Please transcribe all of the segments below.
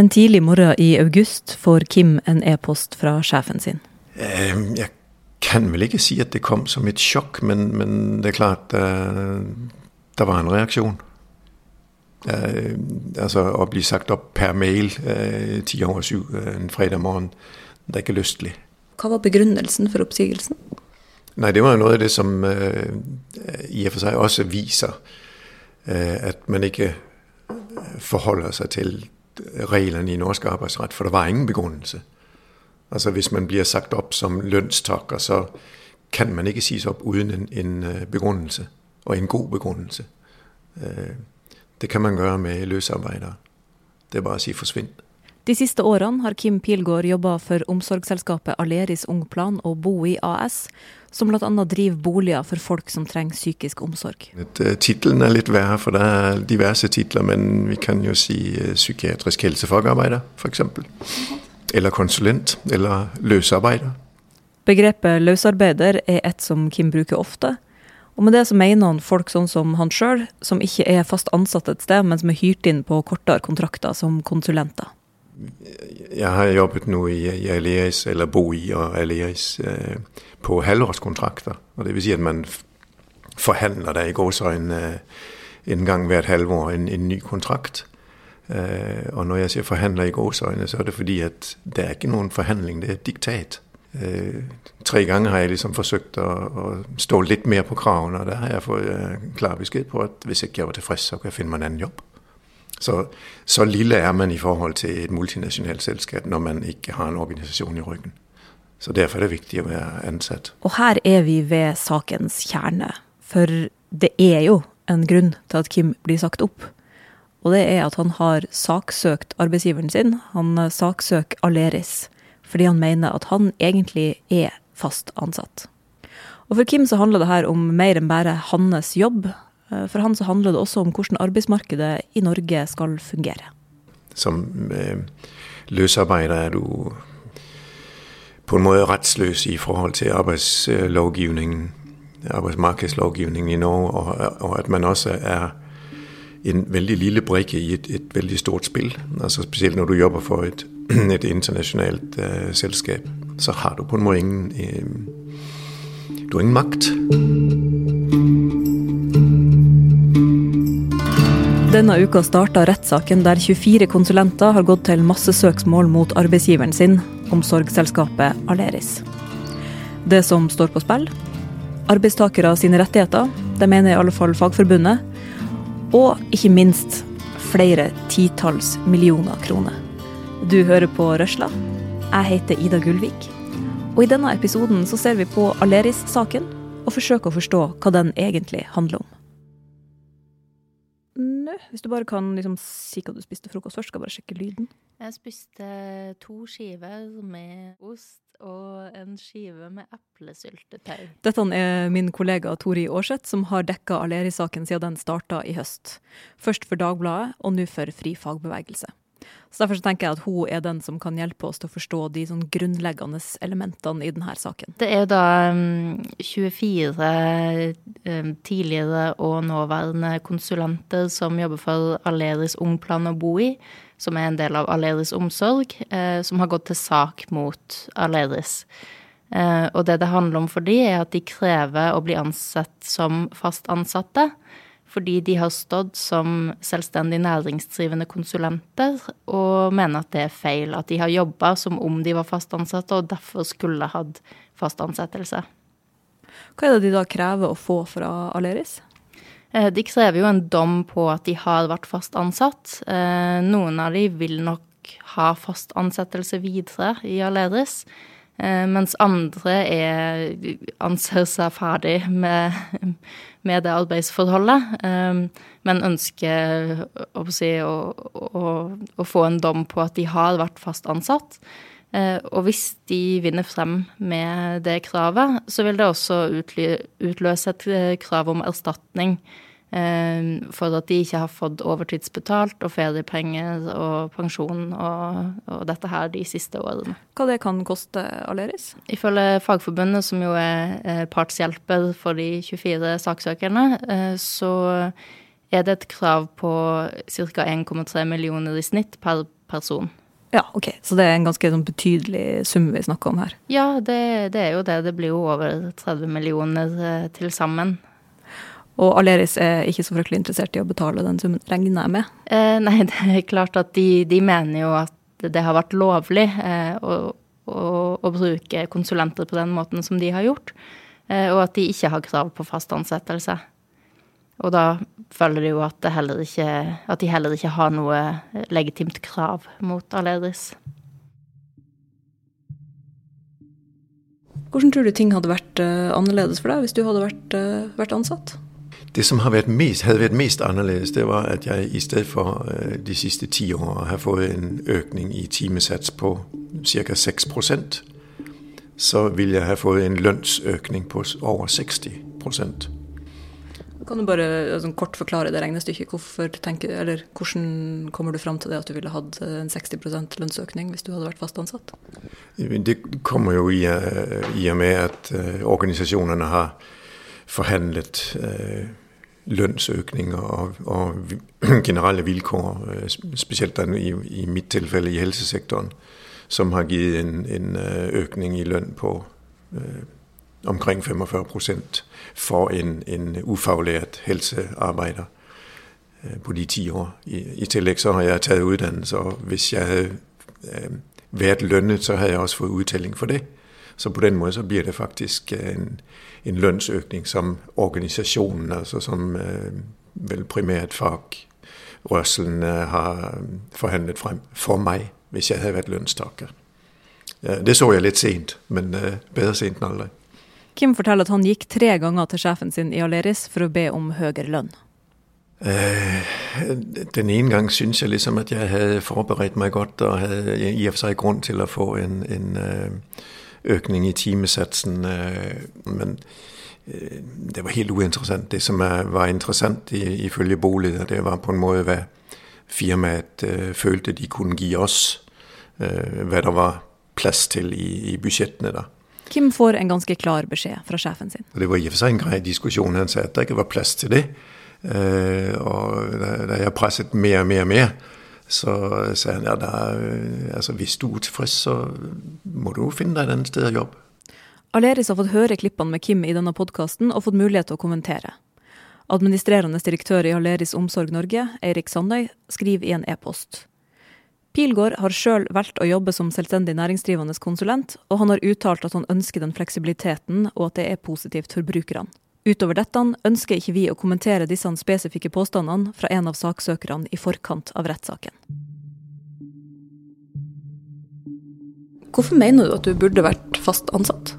En tidlig morgen i august får Kim en e-post fra sjefen sin. Jeg kan vel ikke si at det kom som et sjokk, men, men det er klart uh, det var en reaksjon. Uh, altså å bli sagt opp per mail uh, ti over syv uh, en fredag morgen, det er ikke lystelig. Hva var begrunnelsen for oppsigelsen? Nei, det var jo noe av det som uh, i og for seg også viser uh, at man ikke forholder seg til reglene i norsk arbeidsrett, for det var ingen begrunnelse. Altså Hvis man blir sagt opp som lønnstaker, så kan man ikke sies opp uten en, en begrunnelse, og en god begrunnelse. Uh, det kan man gjøre med løsarbeidere. Det er bare å si forsvinn. De siste årene har Kim Pilgaard jobba for omsorgsselskapet Aleris Ungplan og BOI AS, som bl.a. driver boliger for folk som trenger psykisk omsorg. Uh, Tittelen er litt verre, for det er diverse titler, men vi kan jo si uh, psykiatrisk helsefagarbeider, f.eks. Eller konsulent, eller løsarbeider. Begrepet løsarbeider er et som Kim bruker ofte. Og med det så mener han folk sånn som han sjøl, som ikke er fast ansatt et sted, men som er hyrt inn på kortere kontrakter som konsulenter. Jeg har jobbet nå i, i Aleris, eller BOI og Aleris, eh, på halvårskontrakter. Og det vil si at man forhandler der i gåsøjne eh, en gang hvert halvår en, en ny kontrakt. Eh, og når jeg sier forhandler i gåsøjne, så er det fordi at det er ikke noen forhandling, det er et diktat. Eh, tre ganger har jeg liksom forsøkt å, å, stå litt mer på kravene, og der har jeg fått eh, klar beskjed på at hvis ikke jeg var tilfreds, så kan jeg finne meg en annen jobb. Så, så lille er man i forhold til et multinasjonalt selskap når man ikke har en organisasjon i ryggen. Så Derfor er det viktig å være ansatt. Og her er vi ved sakens kjerne. For det er jo en grunn til at Kim blir sagt opp. Og det er at han har saksøkt arbeidsgiveren sin. Han saksøker Aleris fordi han mener at han egentlig er fast ansatt. Og For Kim så handler det her om mer enn bare hans jobb. For han så handler det også om hvordan arbeidsmarkedet i Norge skal fungere. Som eh, løsarbeider er du på en måte rettsløs i forhold til arbeidslovgivningen, arbeidsmarkedslovgivningen i Norge, og, og at man også er en veldig lille brikke i et, et veldig stort spill. Altså Spesielt når du jobber for et, et internasjonalt uh, selskap, så har du på en måte ingen uh, Du har ingen makt. Denne uka starta rettssaken der 24 konsulenter har gått til massesøksmål mot arbeidsgiveren sin, omsorgsselskapet Aleris. Det som står på spill? Arbeidstakere sine rettigheter, det mener i alle fall Fagforbundet. Og ikke minst flere titalls millioner kroner. Du hører på Røsla. Jeg heter Ida Gullvik. Og i denne episoden så ser vi på Aleris-saken og forsøker å forstå hva den egentlig handler om. Nå, hvis du bare kan liksom si hva du spiste frokost først, skal jeg bare sjekke lyden. Jeg spiste to skiver med ost og en skive med eplesyltetøy. Dette er min kollega Tori Aarseth, som har dekka Aleri-saken siden den starta i høst. Først for Dagbladet, og nå for Fri fagbevegelse. Så Derfor så tenker jeg at hun er den som kan hjelpe oss til å forstå de sånn grunnleggende elementene i denne saken. Det er jo da um, 24 um, tidligere og nåværende konsulenter som jobber for Aleris Ungplan å bo i, som er en del av Aleris Omsorg, eh, som har gått til sak mot Aleris. Eh, og det det handler om for de, er at de krever å bli ansett som fast ansatte fordi de har stått som selvstendig næringsdrivende konsulenter og mener at det er feil. At de har jobba som om de var fast ansatte og derfor skulle hatt fast ansettelse. Hva er det de da krever å få fra Aleris? De krever jo en dom på at de har vært fast ansatt. Noen av de vil nok ha fast ansettelse videre i Aleris. Mens andre er, anser seg ferdig med, med det arbeidsforholdet, men ønsker å, å, å, å, få en dom på at de har vært fast ansatt. Og hvis de vinner frem med det kravet, så vil det også utløse et krav om erstatning for at de ikke har fått overtidsbetalt og feriepenger og pensjon og, og, dette her de siste årene. Hva det kan koste Aleris? Ifølge Fagforbundet, som jo er partshjelper for de 24 saksøkerne, så er det et krav på ca. 1,3 millioner i snitt per person. Ja, ok. Så det er en ganske sånn, betydelig sum vi snakker om her. Ja, det, det, er jo det. Det blir jo over 30 millioner eh, til sammen. Og Aleris er ikke så fryktelig interessert i å betale den summen, regner jeg med? Eh, nei, det er klart at de, de, mener jo at det har vært lovlig eh, å, å, å, bruke konsulenter på den måten som de har gjort, eh, og at de ikke har krav på fast ansettelse. Og da føler de jo at, ikke, at, de heller ikke har noe legitimt krav mot Aleris. Hvordan tror du ting hadde vært uh, annerledes for deg hvis du hadde vært, uh, vært ansatt? Det som vært mest, hadde vært mest annerledes, det var at jeg i stedet for uh, de siste ti årene har fått en økning i timesats på ca. 6% så ville jeg ha fått en lønnsøkning på over 60% kan du bare altså, kort forklare det regnestykket? Tenker, eller, hvordan kommer du fram til det at du ville hatt en 60% lønnsøkning hvis du hadde vært fast ansatt? Det kommer jo i, i og med at organisasjonene har forhandlet lønnsøkninger og, og, generelle vilkår, uh, spesielt i, i, mitt tilfelle i helsesektoren, som har gitt en, en økning i lønn på omkring 45% for en, en ufaglært helsearbeider øh, på de ti år. I, I, tillegg så har jeg tatt utdannelse, og hvis jeg hadde øh, vært lønnet, så hadde jeg også fått uttelling for det. Så på den måten så blir det faktisk øh, en, en lønnsøkning som organisasjonen, altså som øh, vel primært fagrørselen har forhandlet frem for meg, hvis jeg hadde vært lønnstaker. Det så jeg litt sent, men øh, bedre sent enn aldri. Kim forteller at han gikk tre ganger til sjefen sin i Aleris for å be om høyere lønn. Den ene gang syns jeg liksom at jeg hadde forberedt meg godt og hadde i og for seg grunn til å få en, en økning i timesatsen. Uh, men det var helt uinteressant. Det som var interessant ifølge boliger, det var på en måte hva firmaet følte de kunne gi oss. hva det var plass til i, i budsjettene. da. Kim får en ganske klar beskjed fra sjefen sin. Det var i og for seg en grei diskusjon. Han sa at det ikke var plass til det. Og da jeg presset mer og mer og mer, så sier han ja, da, altså, hvis du er tilfreds, så må du finne deg et annet sted å jobbe. Aleris har fått høre klippene med Kim i denne podkasten og fått mulighet til å kommentere. Administrerende direktør i Aleris Omsorg Norge, Eirik Sandøy, skriver i en e-post. Pilgaard har sjøl valgt å jobbe som selvstendig næringsdrivende konsulent, og han har uttalt at han ønsker den fleksibiliteten, og at det er positivt for brukerne. Utover dette ønsker ikke vi å kommentere disse spesifikke påstandene fra en av saksøkerne i forkant av rettssaken. Hvorfor mener du at du burde vært fast ansatt?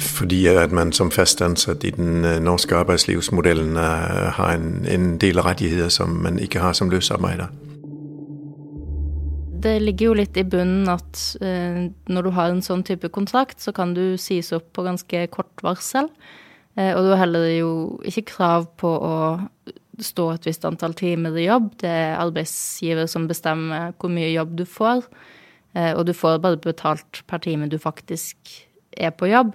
Fordi at man som fast ansatt i den øh, norske arbeidslivsmodellen øh, har en, en del rettigheter som man ikke har som løsarbeider det ligger jo litt i bunnen at eh, når du har en sånn type kontrakt, så kan du sies opp på ganske kort varsel. Eh, og du har heller jo ikke krav på å stå et visst antall timer i jobb. Det er arbeidsgiver som bestemmer hvor mye jobb du får. Eh, og du får bare betalt per time du faktisk er på jobb.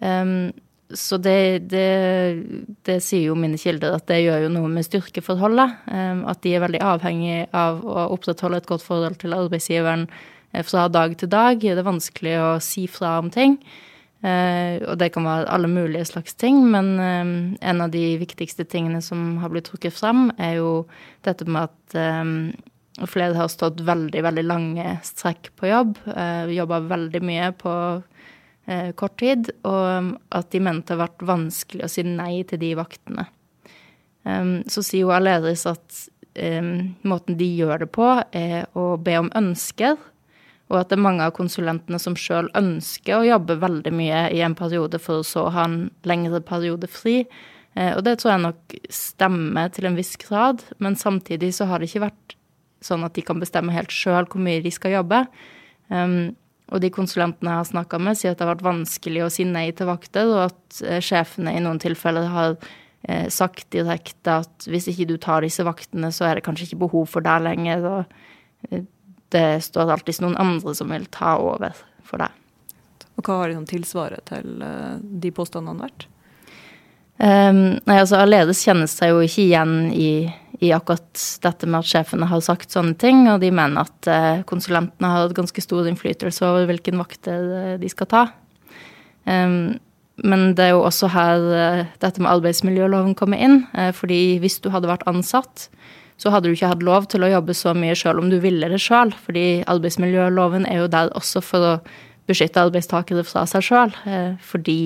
Um, så det, det, det, sier jo mine kilder at det gjør jo noe med styrkeforholdet. Ehm, at de er veldig avhengig av å opprettholde et godt forhold til arbeidsgiveren eh, fra dag til dag. Det er vanskelig å si fra om ting. Eh, og det kan være alle mulige slags ting, men ehm, en av de viktigste tingene som har blitt trukket frem, er jo dette med at ehm, flere har stått veldig, veldig lange strekk på jobb. Eh, Jobba veldig mye på eh, kort tid, og um, at de mente det har vært vanskelig å si nei til de vaktene. Um, så sier jo Aleris at um, måten de gjør det på, er å be om ønsker, og at det er mange av konsulentene som sjøl ønsker å jobbe veldig mye i en periode for å ha en lengre periode fri. Eh, og det tror jeg nok stemmer til en viss grad, men samtidig så har det ikke vært sånn at de kan bestemme helt sjøl hvor mye de skal jobbe. Um, og de konsulentene jeg har snakka med, sier at det har vært vanskelig å si nei til vakter, og at eh, sjefene i noen tilfeller har eh, sagt direkte at hvis ikke du tar disse vaktene, så er det kanskje ikke behov for deg lenger. Og eh, det står alltid noen andre som vil ta over for deg. Og hva har liksom tilsvaret til de påstandene vært? Um, nei, altså Aledes kjennes seg jo ikke igjen i, i akkurat dette med at sjefene har sagt sånne ting, og de mener at eh, konsulentene har hatt ganske stor innflytelse over hvilken vakter eh, de skal ta. Um, men det er jo også her uh, dette med arbeidsmiljøloven kommer inn. Fordi hvis du hadde vært ansatt, så hadde du ikke hatt lov til å jobbe så mye sjøl om du ville det sjøl. Fordi arbeidsmiljøloven er jo der også for å beskytte arbeidstakere fra seg sjøl. Fordi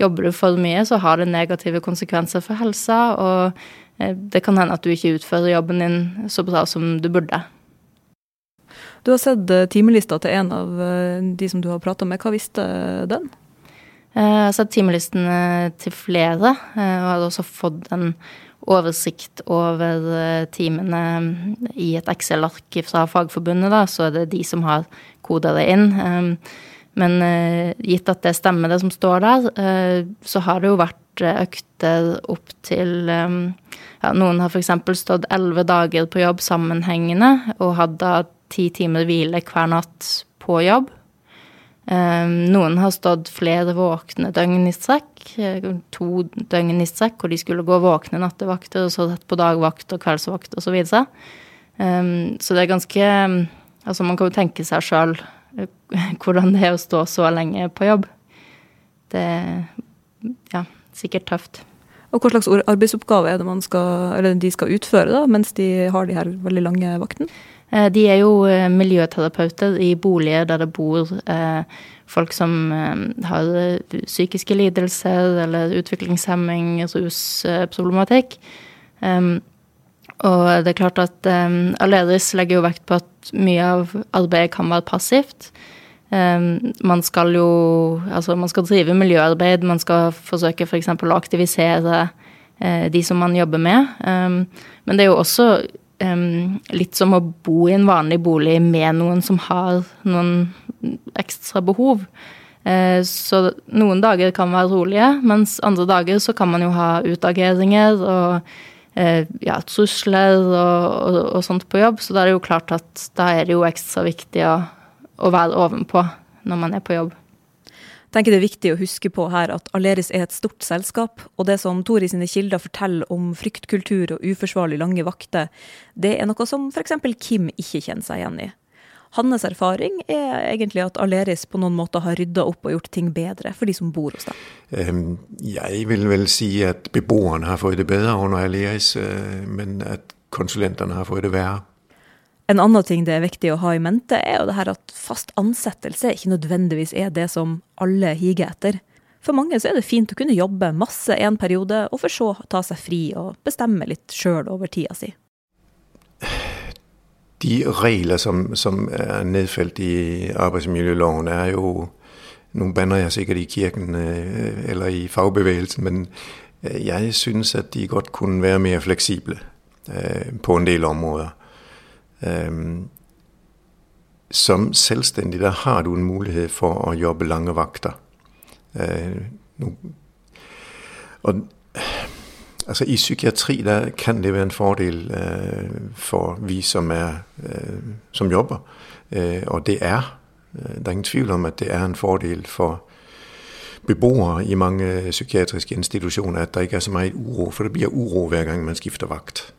jobber du for mye, så har det negative konsekvenser for helsa. Og det kan hende at du ikke utfører jobben din så bra som du burde. Du har sett timelista til en av de som du har prata med. Hva visste den? Jeg har sett timelistene til flere, eh, og har også fått en oversikt over eh, timene i et Excel-ark fra Fagforbundet, da, så er det de som har koda det inn. Men uh, gitt at det stemmer, det som står der, så har det jo vært økter opp til um, ja, Noen har f.eks. stått elleve dager på jobb sammenhengende og hatt da ti timer hvile hver natt på jobb. Um, noen har stått flere våkne døgn i strekk, eh, to døgn i strekk, hvor de skulle gå våkne nattevakter, og så rett på dagvakt og kveldsvakt osv. Så, videre. um, så det er ganske Altså, man kan jo tenke seg sjøl eh, hvordan det er å stå så lenge på jobb. Det er ja, sikkert tøft. Og Hva slags arbeidsoppgave er det man skal, de skal utføre da, mens de har de her veldig lange vaktene? Eh, de er jo eh, miljøterapeuter i boliger der det bor eh, folk som har psykiske lidelser eller utviklingshemming, rusproblematikk. Og det er klart at Aleris legger jo vekt på at mye av arbeidet kan være passivt. Man skal jo Altså, man skal drive miljøarbeid, man skal forsøke f.eks. For å aktivisere de som man jobber med. Men det er jo også um, litt som å bo i en vanlig bolig med noen som har noen ekstra behov. Uh, så noen dager kan være rolige, mens andre dager så kan man jo ha utageringer og uh, ja, trusler og, og, og, sånt på jobb. Så da er det jo klart at da er det jo ekstra viktig å, å være ovenpå når man er på jobb tenker det er viktig å huske på her at Aleris er et stort selskap, og det som Tori sine kilder forteller om fryktkultur og uforsvarlig lange vakter, det er noe som f.eks. Kim ikke kjenner seg igjen i. Hans erfaring er egentlig at Aleris på noen måter har rydda opp og gjort ting bedre for de som bor hos dem. Jeg vil vel si at beboerne har fått det bedre under Aleris, øh, men at konsulentene har fått det verre. En annen ting det er viktig å ha i mente, er jo det her at fast ansettelse ikke nødvendigvis er det som alle higer etter. For mange så er det fint å kunne jobbe masse en periode, og for så ta seg fri og bestemme litt sjøl over tida si. De regler som, som er nedfelt i arbeidsmiljøloven, er jo Nå banner jeg sikkert i kirken øh, eller i fagbevegelsen, men øh, jeg synes at de godt kunne være mer fleksible øh, på en del områder. Som selvstendig der har du en mulighet for å jobbe lange vakter. Og, altså I psykiatri der kan det være en fordel uh, for vi som, er, uh, som jobber. og det er. det er ingen tvil om at det er en fordel for beboere i mange psykiatriske institusjoner at der ikke er så mye uro. For det blir uro hver gang man skifter vakt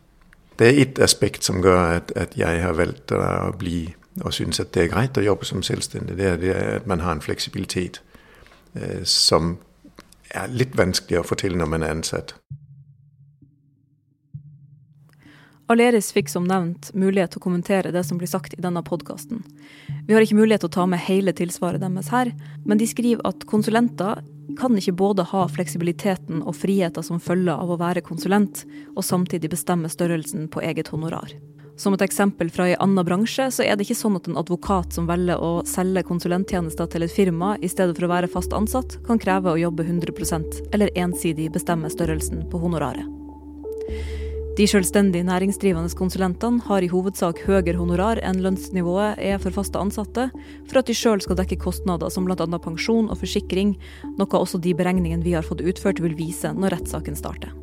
det er ett aspekt som gjør at, at, jeg har valgt å bli og synes at det er greit å jobbe som selvstendig. Det er, det er at man har en fleksibilitet eh, som er litt vanskelig å fortelle når man er ansatt. Aleris fikk som nevnt mulighet til å kommentere det som blir sagt i denne podkasten. Vi har ikke mulighet til å ta med hele tilsvaret deres her, men de skriver at konsulenter kan ikke både ha fleksibiliteten og friheten som følger av å være konsulent, og samtidig bestemme størrelsen på eget honorar. Som et eksempel fra en annen bransje, så er det ikke sånn at en advokat som velger å selge konsulenttjenester til et firma i stedet for å være fast ansatt, kan kreve å jobbe 100% eller ensidig bestemme størrelsen på honoraret. De selvstendig næringsdrivende konsulentene har i hovedsak høyere honorar enn lønnsnivået er for faste ansatte, for at de sjøl skal dekke kostnader som bl.a. pensjon og forsikring, noe også de beregningene vi har fått utført vil vise når rettssaken starter.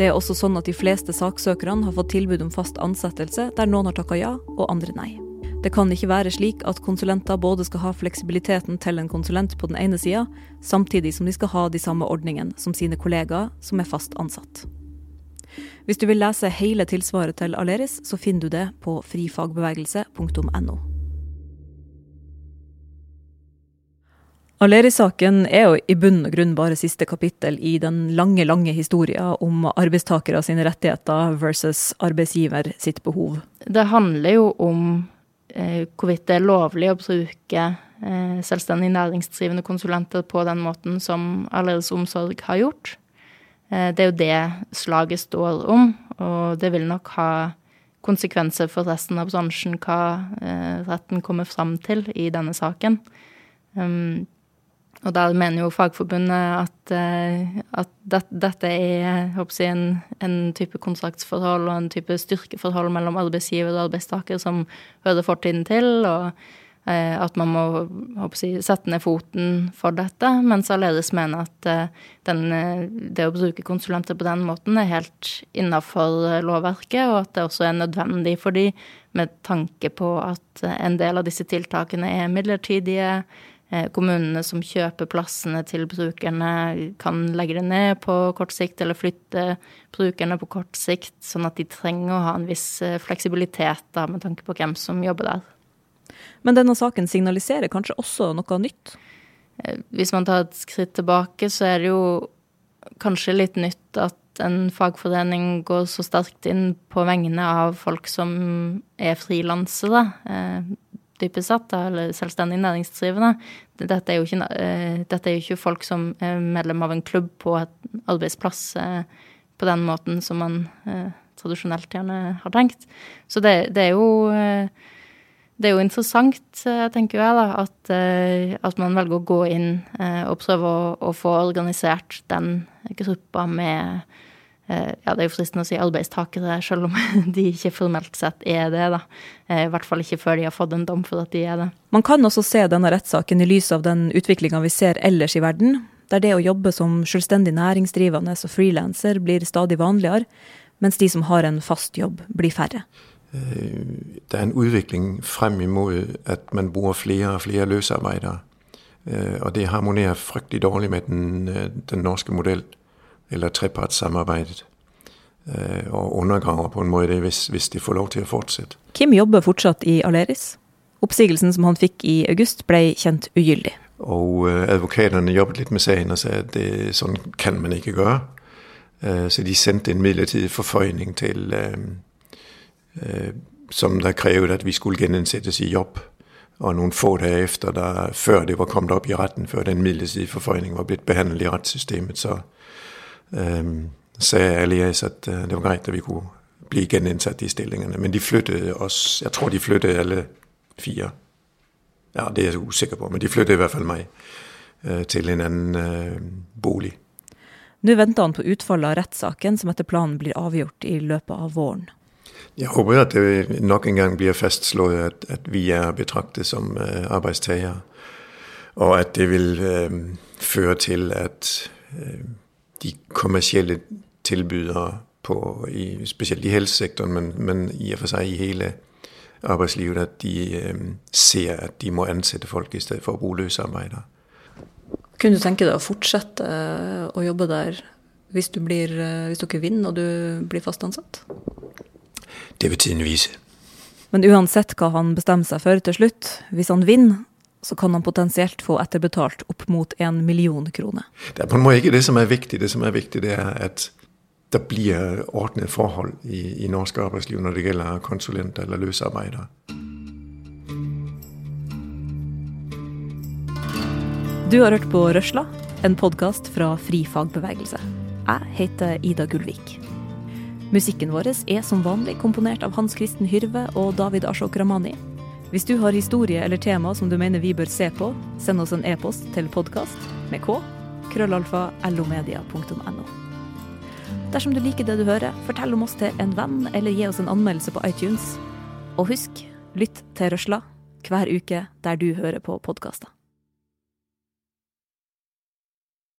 Det er også sånn at de fleste saksøkerne har fått tilbud om fast ansettelse, der noen har takka ja og andre nei. Det kan ikke være slik at konsulenter både skal ha fleksibiliteten til en konsulent på den ene sida, samtidig som de skal ha de samme ordningene som sine kollegaer som er fast ansatt. Hvis du vil lese hele tilsvaret til Aleris, så finner du det på frifagbevegelse.no. Aleris-saken er jo i bunn og grunn bare siste kapittel i den lange, lange historien om arbeidstakere sine rettigheter versus arbeidsgiver sitt behov. Det handler jo om eh, hvorvidt det er lovlig å bruke eh, selvstendig næringsdrivende konsulenter på den måten som Aleris Omsorg har gjort. Eh, det er jo det slaget står om, og det vil nok ha konsekvenser for resten av bransjen hva eh, retten kommer fram til i denne saken. Um, og der mener jo Fagforbundet at, eh, at det, dette er jeg, en, en, type kontraktsforhold og en type styrkeforhold mellom arbeidsgiver og arbeidstaker som hører fortiden til, og at man må jeg, sette ned foten for dette. Mens Aleris mener at eh, den, det å bruke konsulenter på den måten er helt innafor lovverket, og at det også er nødvendig for de med tanke på at en del av disse tiltakene er midlertidige Eh, kommunene som kjøper plassene til brukerne, kan legge det ned på kort sikt eller flytte brukerne på kort sikt, sånn at de trenger å ha en viss eh, fleksibilitet da, med tanke på hvem som jobber der. Men denne saken signaliserer kanskje også noe nytt? Eh, hvis man tar et skritt tilbake, så er det jo kanskje litt nytt at en fagforening går så sterkt inn på vegne av folk som er frilansere dypest sett, eller selvstendig næringsdrivende. Dette er, ikke, uh, dette er jo ikke, folk som er medlem av en klubb på et arbeidsplass på den måten som man tradisjonelt gjerne har tenkt. Så det, det er jo det er jo interessant, tenker jeg, da, at, at, man velger å gå inn og prøve å, å få organisert den gruppa med Eh, ja, det er jo fristende å si arbeidstakere, selv om de ikke formelt sett er det. da. Eh, I hvert fall ikke før de har fått en dom for at de er det. Man kan også se denne rettssaken i lys av den utviklinga vi ser ellers i verden, der det å jobbe som selvstendig næringsdrivende og frilanser blir stadig vanligere, mens de som har en fast jobb, blir færre. Eh, det er en utvikling frem imot at man bruger flere og flere løsarbeidere. Og det harmonerer fryktelig dårlig med den, den norske modellen eller trepartssamarbeidet. Øh, og undergraver på en måte det hvis, hvis, de får lov til å fortsette. Kim jobber fortsatt i Aleris. Oppsigelsen som han fikk i august ble kjent ugyldig. Og advokaterne jobbet litt med saken og sa at det, sånn kan man ikke gjøre. Øh, så de sendte en midlertidig forføyning til som der krevet at vi skulle gjeninnsettes i jobb. Og noen få dager etter, der, før det var kommet opp i retten, før den midlertidige forføyningen var blitt behandlet i rettssystemet, så um, sa Elias at øh, det var greit at vi kunne bli gjeninnsatt i stillingene. Men de flyttet oss Jeg tror de flyttet alle fire. Ja, det er jeg usikker på, men de flyttet i hvert fall meg øh, til en annen øh, bolig. Nå venter han på utfallet av rettssaken, som etter planen blir avgjort i løpet av våren. Jeg håper at det nok en gang blir fastslått at, at vi er betraktet som uh, arbeidstakere. Og at det vil uh, føre til at uh, de kommersielle tilbydere på, i, spesielt i helsesektoren, men, men, i og for seg i hele arbeidslivet, at de eh, ser at de må ansette folk i stedet for å bruke løsarbeidere. Kunne du tenke deg å fortsette å jobbe der hvis, blir, eh, hvis dere vinner og du blir fast ansatt? Det vil tiden vise. Men uansett hva han bestemmer seg for til slutt, hvis han vinner, så kan han potensielt få etterbetalt opp mot en million kroner. Det er på en måte ikke det som er viktig. Det som er viktig, det er at det blir ordnede forhold i, i norsk arbeidsliv når det gjelder konsulenter eller løsarbeidere. Du har hørt på Røsla, en podkast fra Fri fagbevegelse. Jeg heter Ida Gullvik. Musikken vår er som vanlig komponert av Hans Kristen Hyrve og David Ashok Ramani. Hvis du har historie eller tema som du mener vi bør se på, send oss en e-post til podkast med k krøllalfa lomedia.no. Dersom du liker det du hører, fortell om oss til en venn, eller gi oss en anmeldelse på iTunes. Og husk, lytt til Røsla hver uke der du hører på podkaster.